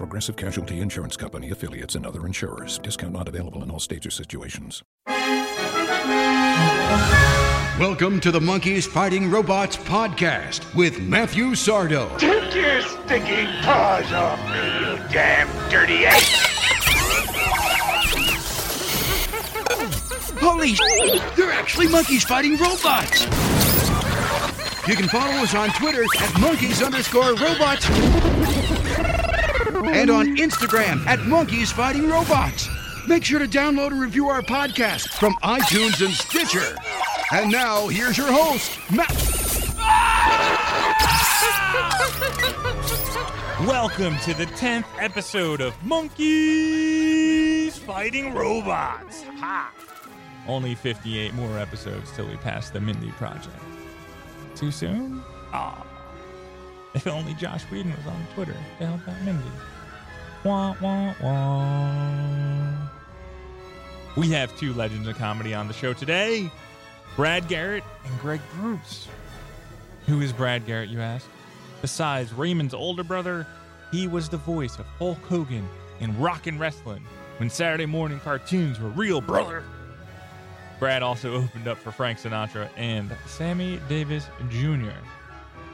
Progressive Casualty Insurance Company affiliates and other insurers. Discount not available in all states or situations. Welcome to the Monkeys Fighting Robots podcast with Matthew Sardo. Take your stinking paws off me, you damn dirty ape! Holy sh! They're actually monkeys fighting robots! You can follow us on Twitter at monkeys underscore robots and on Instagram at monkeys fighting robots. Make sure to download and review our podcast from iTunes and Stitcher. And now, here's your host, Matt. Welcome to the 10th episode of Monkeys Fighting Robots. Ha! Only 58 more episodes till we pass the Mindy Project. Too soon? Ah. If only Josh Whedon was on Twitter to help out Mindy. Wah, wah, wah. We have two legends of comedy on the show today Brad Garrett and Greg Proops. Who is Brad Garrett, you ask? Besides Raymond's older brother, he was the voice of Hulk Hogan in Rock 'n' Wrestling when Saturday morning cartoons were real, brother. Brad also opened up for Frank Sinatra and Sammy Davis Jr.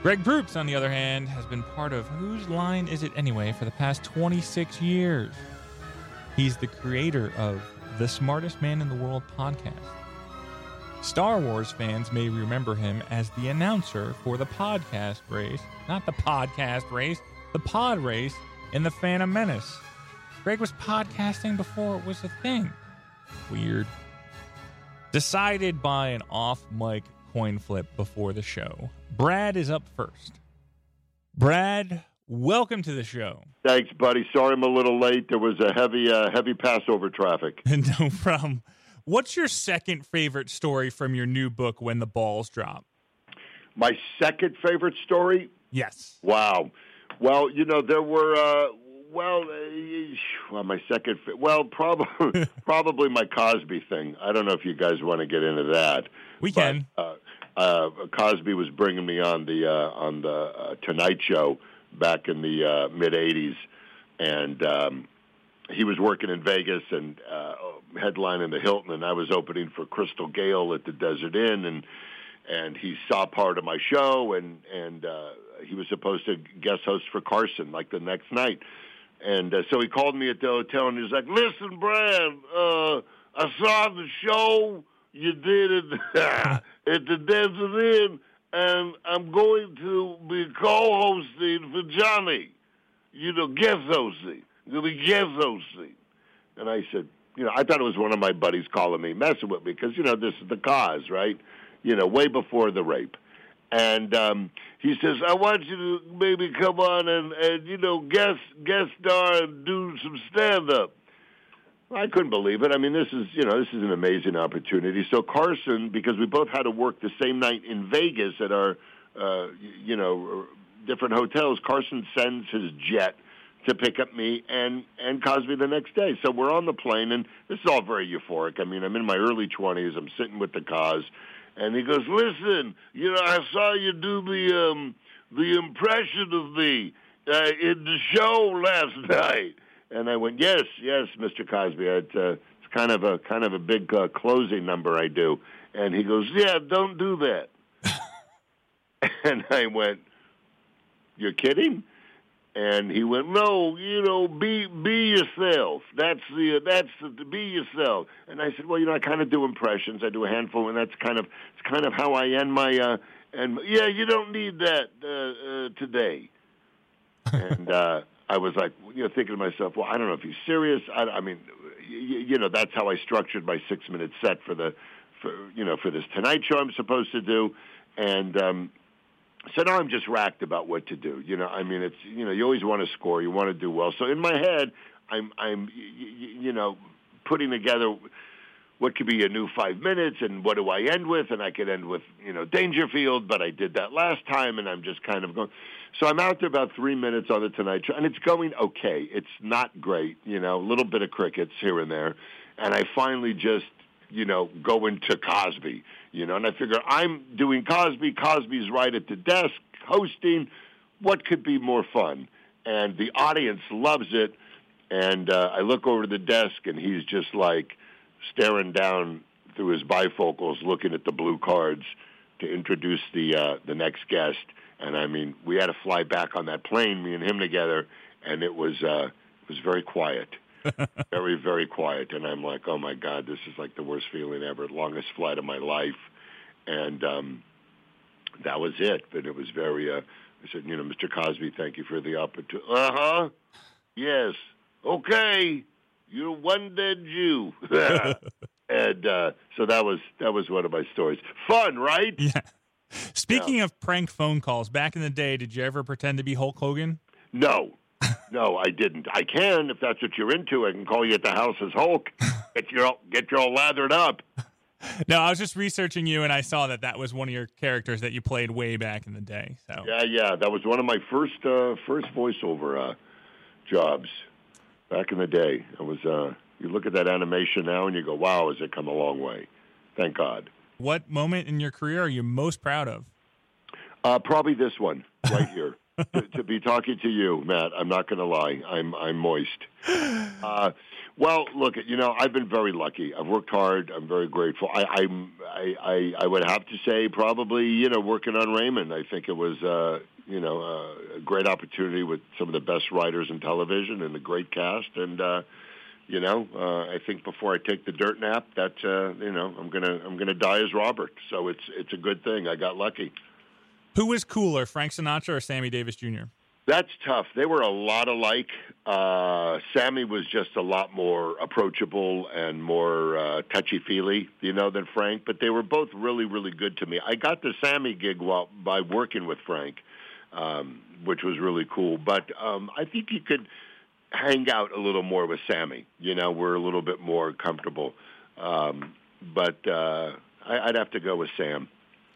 Greg Proops, on the other hand, has been part of Whose Line Is It Anyway for the past 26 years. He's the creator of the Smartest Man in the World podcast. Star Wars fans may remember him as the announcer for the podcast race, not the podcast race, the pod race in The Phantom Menace. Greg was podcasting before it was a thing. Weird. Decided by an off mic coin flip before the show. Brad is up first. Brad, welcome to the show. Thanks, buddy. Sorry I'm a little late. There was a heavy, uh, heavy Passover traffic. no problem. What's your second favorite story from your new book, When the Balls Drop? My second favorite story. Yes. Wow. Well, you know there were. Uh, well, uh, well, my second. fa- Well, probably probably my Cosby thing. I don't know if you guys want to get into that. We But, can. uh, uh, Cosby was bringing me on the uh, on the uh, Tonight Show back in the uh, mid '80s, and um, he was working in Vegas and uh, headlining the Hilton, and I was opening for Crystal Gayle at the Desert Inn, and and he saw part of my show, and and uh, he was supposed to guest host for Carson like the next night, and uh, so he called me at the hotel, and he was like, "Listen, Brad, uh, I saw the show you did it at the Desert Inn, and I'm going to be co-hosting for Johnny. You know, guest hosting. To be guest hosting." And I said, you know, I thought it was one of my buddies calling me, messing with me, because you know this is the Cos, right? You know, way before the rape. And um, he says, I want you to maybe come on and, and you know guest guest star and do some stand up. I couldn't believe it. I mean, this is you know this is an amazing opportunity. So Carson, because we both had to work the same night in Vegas at our uh, you know different hotels, Carson sends his jet to pick up me and and Cosby the next day. So we're on the plane, and this is all very euphoric. I mean, I'm in my early 20s. I'm sitting with the Cos, and he goes, "Listen, you know, I saw you do the um, the impression of me uh, in the show last night." And I went, "Yes, yes, Mr. Cosby. It's, uh, it's kind of a kind of a big uh, closing number I do." And he goes, "Yeah, don't do that." and I went, "You're kidding?" And he went, "No, you know, be be yourself. That's the that's the, be yourself." And I said, "Well, you know, I kind of do impressions. I do a handful, and that's kind of it's kind of how I end my uh and yeah, you don't need that uh, uh today." and uh I was like, you know, thinking to myself, well, I don't know if he's serious. I, I mean, you, you know, that's how I structured my six-minute set for the, for you know, for this Tonight Show I'm supposed to do, and um, so now I'm just racked about what to do. You know, I mean, it's you know, you always want to score, you want to do well. So in my head, I'm I'm you know putting together what could be a new five minutes, and what do I end with? And I could end with you know Dangerfield, but I did that last time, and I'm just kind of going. So I'm out there about three minutes on the Tonight Show, and it's going okay. It's not great, you know, a little bit of crickets here and there, and I finally just you know go into Cosby, you know, and I figure I'm doing Cosby. Cosby's right at the desk hosting. What could be more fun? And the audience loves it. And uh, I look over to the desk, and he's just like staring down through his bifocals, looking at the blue cards to introduce the uh, the next guest. And I mean, we had to fly back on that plane, me and him together, and it was uh, it was very quiet, very very quiet. And I'm like, oh my god, this is like the worst feeling ever, longest flight of my life, and um, that was it. But it was very. Uh, I said, you know, Mr. Cosby, thank you for the opportunity. Uh huh. Yes. Okay. You're one dead Jew. and uh, so that was that was one of my stories. Fun, right? Yeah. Speaking yeah. of prank phone calls, back in the day, did you ever pretend to be Hulk Hogan? No. no, I didn't. I can if that's what you're into. I can call you at the house as Hulk. Get you all, get you all lathered up. No, I was just researching you, and I saw that that was one of your characters that you played way back in the day. So yeah, yeah, that was one of my first uh, first voiceover uh, jobs back in the day. It was. Uh, you look at that animation now, and you go, "Wow, has it come a long way?" Thank God. What moment in your career are you most proud of? Uh, probably this one right here. to, to, be talking to you, Matt, I'm not going to lie. I'm I'm moist. Uh, well, look, you know, I've been very lucky. I've worked hard. I'm very grateful. I, I'm, I, I, I would have to say probably, you know, working on Raymond. I think it was, uh, you know, uh, a great opportunity with some of the best writers in television and a great cast. And, uh, you know, uh, I think before I take the dirt nap, that, uh, you know, I'm gonna, I'm gonna die as Robert. So it's, it's a good thing. I got lucky. Who was cooler, Frank Sinatra or Sammy Davis Jr.? That's tough. They were a lot alike. Uh, Sammy was just a lot more approachable and more uh, touchy feely, you know, than Frank. But they were both really, really good to me. I got the Sammy gig while by working with Frank, um, which was really cool. But um, I think you could hang out a little more with Sammy. You know, we're a little bit more comfortable. Um, but uh, I, I'd have to go with Sam.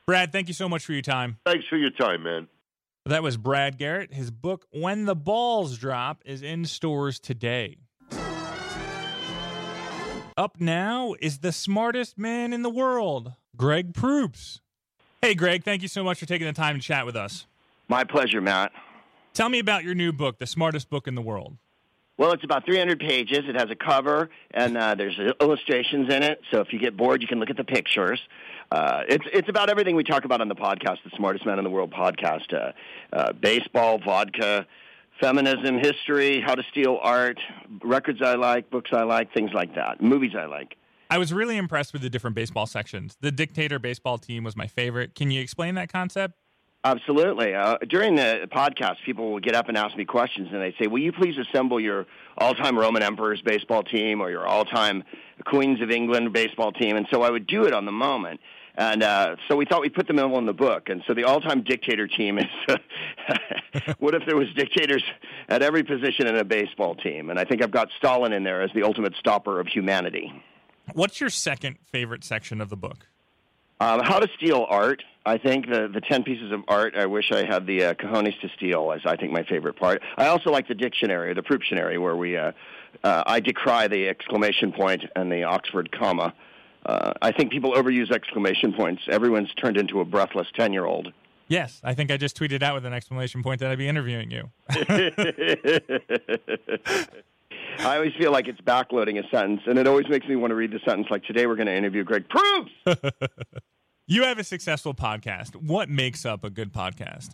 Brad, thank you so much for your time. Thanks for your time, man. That was Brad Garrett. His book, When the Balls Drop, is in stores today. Up now is the smartest man in the world, Greg Proops. Hey, Greg, thank you so much for taking the time to chat with us. My pleasure, Matt. Tell me about your new book, The Smartest Book in the World. Well, it's about 300 pages. It has a cover, and uh, there's illustrations in it. So if you get bored, you can look at the pictures. Uh, it's it's about everything we talk about on the podcast, the Smartest Man in the World podcast: uh, uh, baseball, vodka, feminism, history, how to steal art, records I like, books I like, things like that, movies I like. I was really impressed with the different baseball sections. The dictator baseball team was my favorite. Can you explain that concept? Absolutely. Uh, during the podcast, people will get up and ask me questions, and they say, "Will you please assemble your all-time Roman Emperors baseball team or your all-time Queens of England baseball team?" And so I would do it on the moment. And uh, so we thought we'd put them all in the book. And so the all-time dictator team is what if there was dictators at every position in a baseball team? And I think I've got Stalin in there as the ultimate stopper of humanity. What's your second favorite section of the book? Um, how to steal art. I think the the ten pieces of art. I wish I had the uh, cojones to steal. As I think my favorite part. I also like the dictionary, the Prooptionary, where we uh, uh, I decry the exclamation point and the Oxford comma. Uh, I think people overuse exclamation points. Everyone's turned into a breathless ten year old. Yes, I think I just tweeted out with an exclamation point that I'd be interviewing you. I always feel like it's backloading a sentence, and it always makes me want to read the sentence like today we're going to interview Greg Proops. you have a successful podcast. What makes up a good podcast?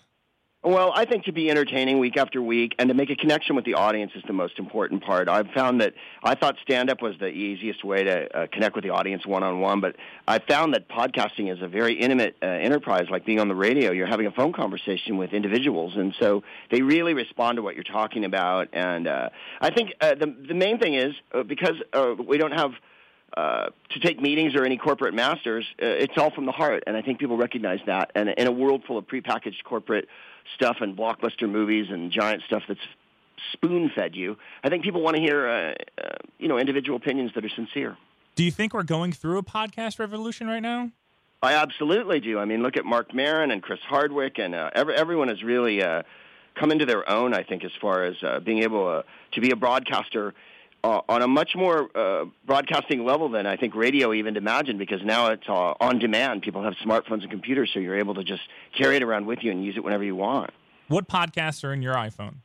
Well, I think to be entertaining week after week and to make a connection with the audience is the most important part. I've found that I thought stand up was the easiest way to uh, connect with the audience one on one, but I found that podcasting is a very intimate uh, enterprise, like being on the radio. You're having a phone conversation with individuals, and so they really respond to what you're talking about. And uh, I think uh, the the main thing is uh, because uh, we don't have uh, to take meetings or any corporate masters, uh, it's all from the heart, and I think people recognize that. And in a world full of prepackaged corporate stuff and blockbuster movies and giant stuff that's spoon fed you. I think people want to hear, uh, uh, you know, individual opinions that are sincere. Do you think we're going through a podcast revolution right now? I absolutely do. I mean, look at Marc Maron and Chris Hardwick, and uh, every, everyone has really uh, come into their own. I think as far as uh, being able uh, to be a broadcaster uh, on a much more uh, broadcasting level than I think radio even imagined, because now it's uh, on demand. People have smartphones and computers, so you're able to just carry it around with you and use it whenever you want. What podcasts are in your iPhone?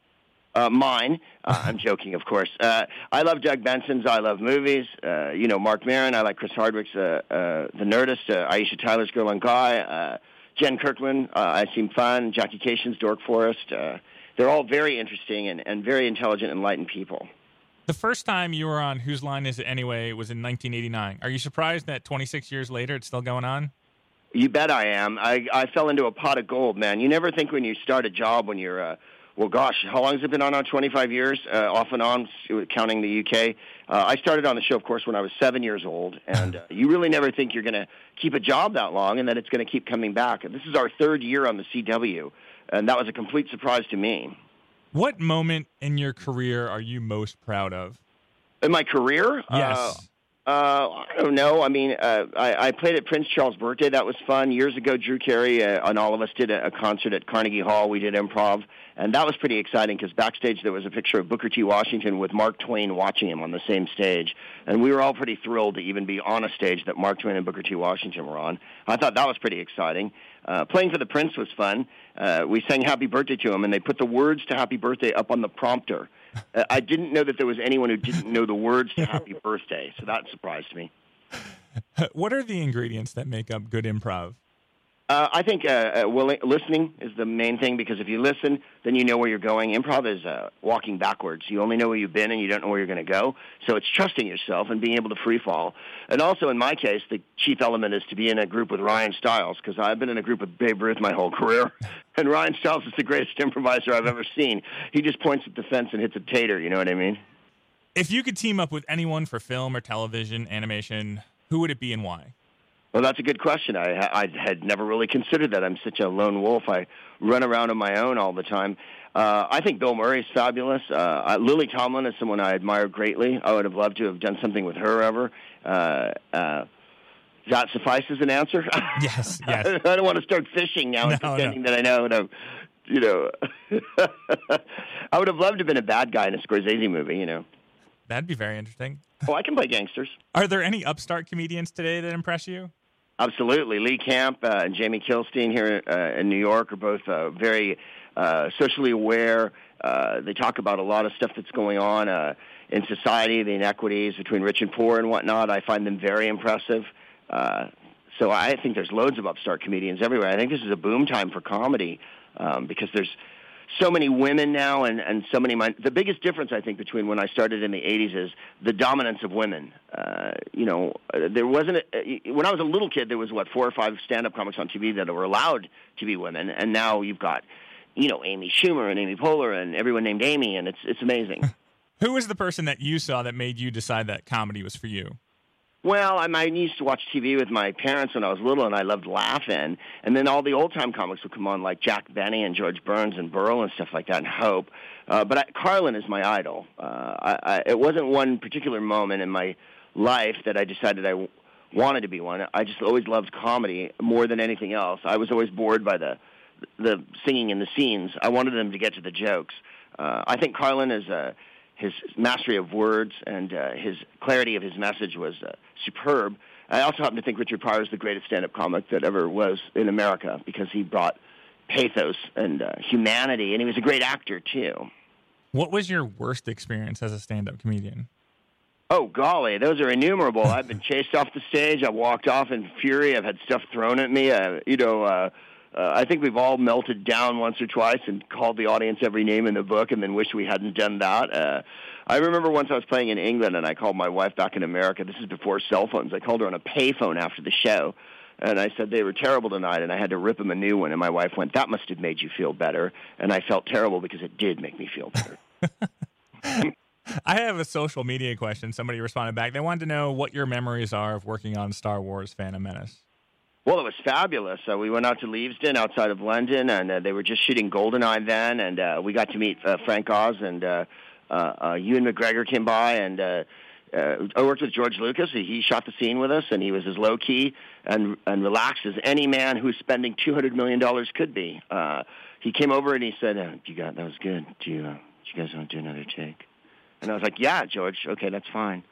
Uh, mine. Uh, I'm joking, of course. Uh, I love Doug Benson's. I love movies. Uh, you know, Marc Maron. I like Chris Hardwick's uh, uh, The Nerdist. Uh, Aisha Tyler's Girl on Guy. Uh, Jen Kirkman. Uh, I Seem Fun. Jackie Kashian's Dork Forest. Uh, they're all very interesting and, and very intelligent, enlightened people. The first time you were on Whose Line Is It Anyway was in 1989. Are you surprised that 26 years later it's still going on? You bet I am. I, I fell into a pot of gold, man. You never think when you start a job when you're uh, well, gosh, how long has it been on? now? 25 years, uh, off and on, counting the UK. Uh, I started on the show, of course, when I was seven years old, and uh, you really never think you're going to keep a job that long, and that it's going to keep coming back. This is our third year on the CW, and that was a complete surprise to me. What moment in your career are you most proud of? In my career? Yes. Uh, uh, I don't know. I mean, uh, I, I played at Prince Charles' birthday. That was fun. Years ago, Drew Carey uh, and all of us did a, a concert at Carnegie Hall. We did improv, and that was pretty exciting because backstage there was a picture of Booker T. Washington with Mark Twain watching him on the same stage, and we were all pretty thrilled to even be on a stage that Mark Twain and Booker T. Washington were on. I thought that was pretty exciting. Uh, playing for the Prince was fun. Uh, we sang Happy Birthday to him, and they put the words to Happy Birthday up on the prompter. Uh, I didn't know that there was anyone who didn't know the words to Happy Birthday, so that surprised me. what are the ingredients that make up good improv? Uh, I think uh, uh, willing, listening is the main thing because if you listen, then you know where you're going. Improv is uh, walking backwards. You only know where you've been and you don't know where you're going to go. So it's trusting yourself and being able to free fall. And also, in my case, the chief element is to be in a group with Ryan Stiles because I've been in a group with Babe Ruth my whole career. And Ryan Stiles is the greatest improviser I've ever seen. He just points at the fence and hits a tater. You know what I mean? If you could team up with anyone for film or television, animation, who would it be and why? Well, that's a good question. I, I had never really considered that. I'm such a lone wolf. I run around on my own all the time. Uh, I think Bill Murray is fabulous. Uh, Lily Tomlin is someone I admire greatly. I would have loved to have done something with her ever. Uh, uh, that suffices an answer? Yes, yes. I don't want to start fishing now No, and pretending no. that I know. No, you know, I would have loved to have been a bad guy in a Scorsese movie. You know, That'd be very interesting. oh, I can play gangsters. Are there any upstart comedians today that impress you? Absolutely. Lee Camp uh, and Jamie Kilstein here uh, in New York are both uh, very uh, socially aware. Uh, they talk about a lot of stuff that's going on uh, in society, the inequities between rich and poor and whatnot. I find them very impressive. Uh, so I think there's loads of upstart comedians everywhere. I think this is a boom time for comedy um, because there's so many women now and, and so many min- the biggest difference I think between when I started in the 80s is the dominance of women. Uh, you know, uh, there wasn't a, when I was a little kid there was what four or five stand-up comics on TV that were allowed to be women and now you've got you know Amy Schumer and Amy Poehler and everyone named Amy and it's it's amazing. Who was the person that you saw that made you decide that comedy was for you? Well, I, I used to watch TV with my parents when I was little, and I loved laughing. And then all the old time comics would come on, like Jack Benny and George Burns and Berle and stuff like that, and Hope. Uh, but I, Carlin is my idol. Uh, I, I, it wasn't one particular moment in my life that I decided I w- wanted to be one. I just always loved comedy more than anything else. I was always bored by the the singing and the scenes. I wanted them to get to the jokes. Uh, I think Carlin is a his mastery of words and uh, his clarity of his message was uh, superb. I also happen to think Richard Pryor is the greatest stand-up comic that ever was in America because he brought pathos and uh, humanity, and he was a great actor too. What was your worst experience as a stand-up comedian? Oh golly, those are innumerable. I've been chased off the stage. I've walked off in fury. I've had stuff thrown at me. Uh, you know, uh, uh, I think we've all melted down once or twice and called the audience every name in the book, and then wished we hadn't done that. Uh, I remember once I was playing in England, and I called my wife back in America. This is before cell phones. I called her on a payphone after the show, and I said they were terrible tonight, and I had to rip them a new one. And my wife went, "That must have made you feel better," and I felt terrible because it did make me feel better. I have a social media question. Somebody responded back. They wanted to know what your memories are of working on Star Wars Phantom Menace. Well, it was fabulous. Uh, we went out to Leavesden outside of London, and uh, they were just shooting Goldeneye then, and uh, we got to meet uh, Frank Oz, and uh, uh, uh, Ewan McGregor came by, and uh, uh, I worked with George Lucas. He shot the scene with us, and he was as low key and and relaxed as any man who's spending two hundred million dollars could be. Uh, he came over and he said, uh, "You got that was good. Do you, uh, do you guys want to do another take?" And I was like, "Yeah, George. Okay, that's fine."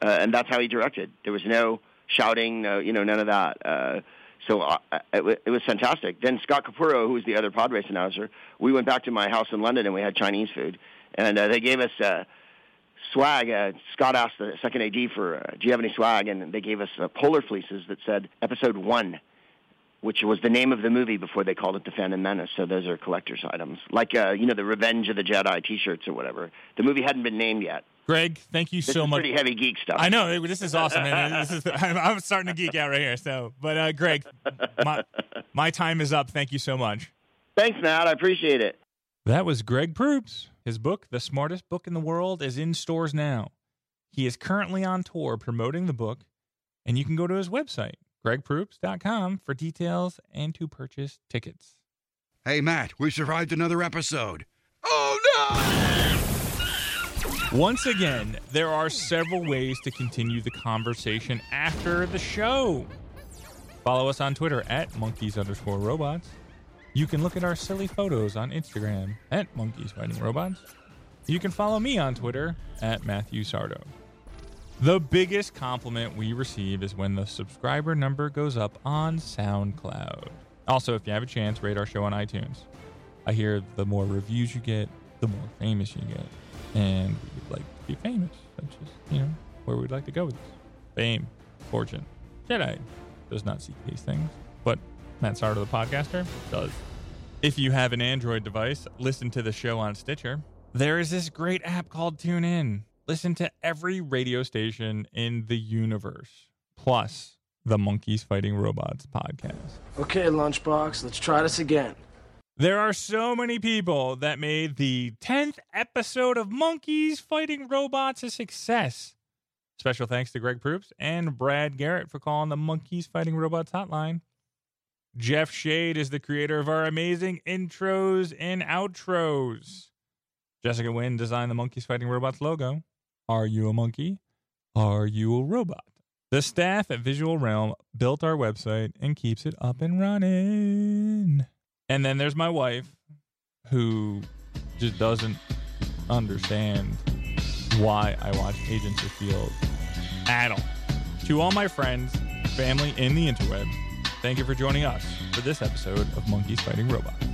Uh, and that's how he directed. There was no shouting, no, you know, none of that. Uh, so uh, it, it was fantastic. Then Scott Capurro, who was the other pod race announcer, we went back to my house in London and we had Chinese food, and uh, they gave us. Uh, swag. Uh, Scott asked the second AD for, uh, "Do you have any swag?" And they gave us uh, polar fleeces that said Episode One, which was the name of the movie before they called it The Phantom Menace. So those are collector's items, like uh, you know the Revenge of the Jedi T-shirts or whatever. The movie hadn't been named yet. Greg, thank you This so is much. pretty heavy geek stuff. I know this is awesome, man. This is I'm, I'm starting to geek out right here. So, but uh, Greg, my my time is up. Thank you so much. Thanks, Matt. I appreciate it. That was Greg Proops. His book, The Smartest Book in the World, is in stores now. He is currently on tour promoting the book, and you can go to his website, gregproops.com, for details and to purchase tickets. Hey, Matt, we survived another episode. Oh, no! Once again, there are several ways to continue the conversation after the show. Follow us on Twitter at monkeys underscore robots. You can look at our silly photos on Instagram at monkeys fighting robots. You can follow me on Twitter at Matthew Sardo. The biggest compliment we receive is when the subscriber number goes up on SoundCloud. Also, if you have a chance, rate our show on iTunes. I hear the more reviews you get, the more famous you get. And be famous. That's just, you know, where we'd like to go with this. Fame, fortune. Jedi does not seek these things, but Matt Sardo, the podcaster, does. If you have an Android device, listen to the show on Stitcher. There is this great app called TuneIn. Listen to every radio station in the universe, plus the Monkeys Fighting Robots podcast. Okay, Lunchbox, let's try this again. There are so many people that made the 10th episode of Monkeys Fighting Robots a success. Special thanks to Greg Proops and Brad Garrett for calling the Monkeys Fighting Robots hotline. Jeff Shade is the creator of our amazing intros and outros. Jessica Wynn designed the Monkeys Fighting Robots logo. Are you a monkey? Are you a robot? The staff at Visual Realm built our website and keeps it up and running. And then there's my wife, who just doesn't understand why I watch Agents of Shield at all. To all my friends, family in the interweb, thank you for joining us for this episode of Monkeys Fighting Robots.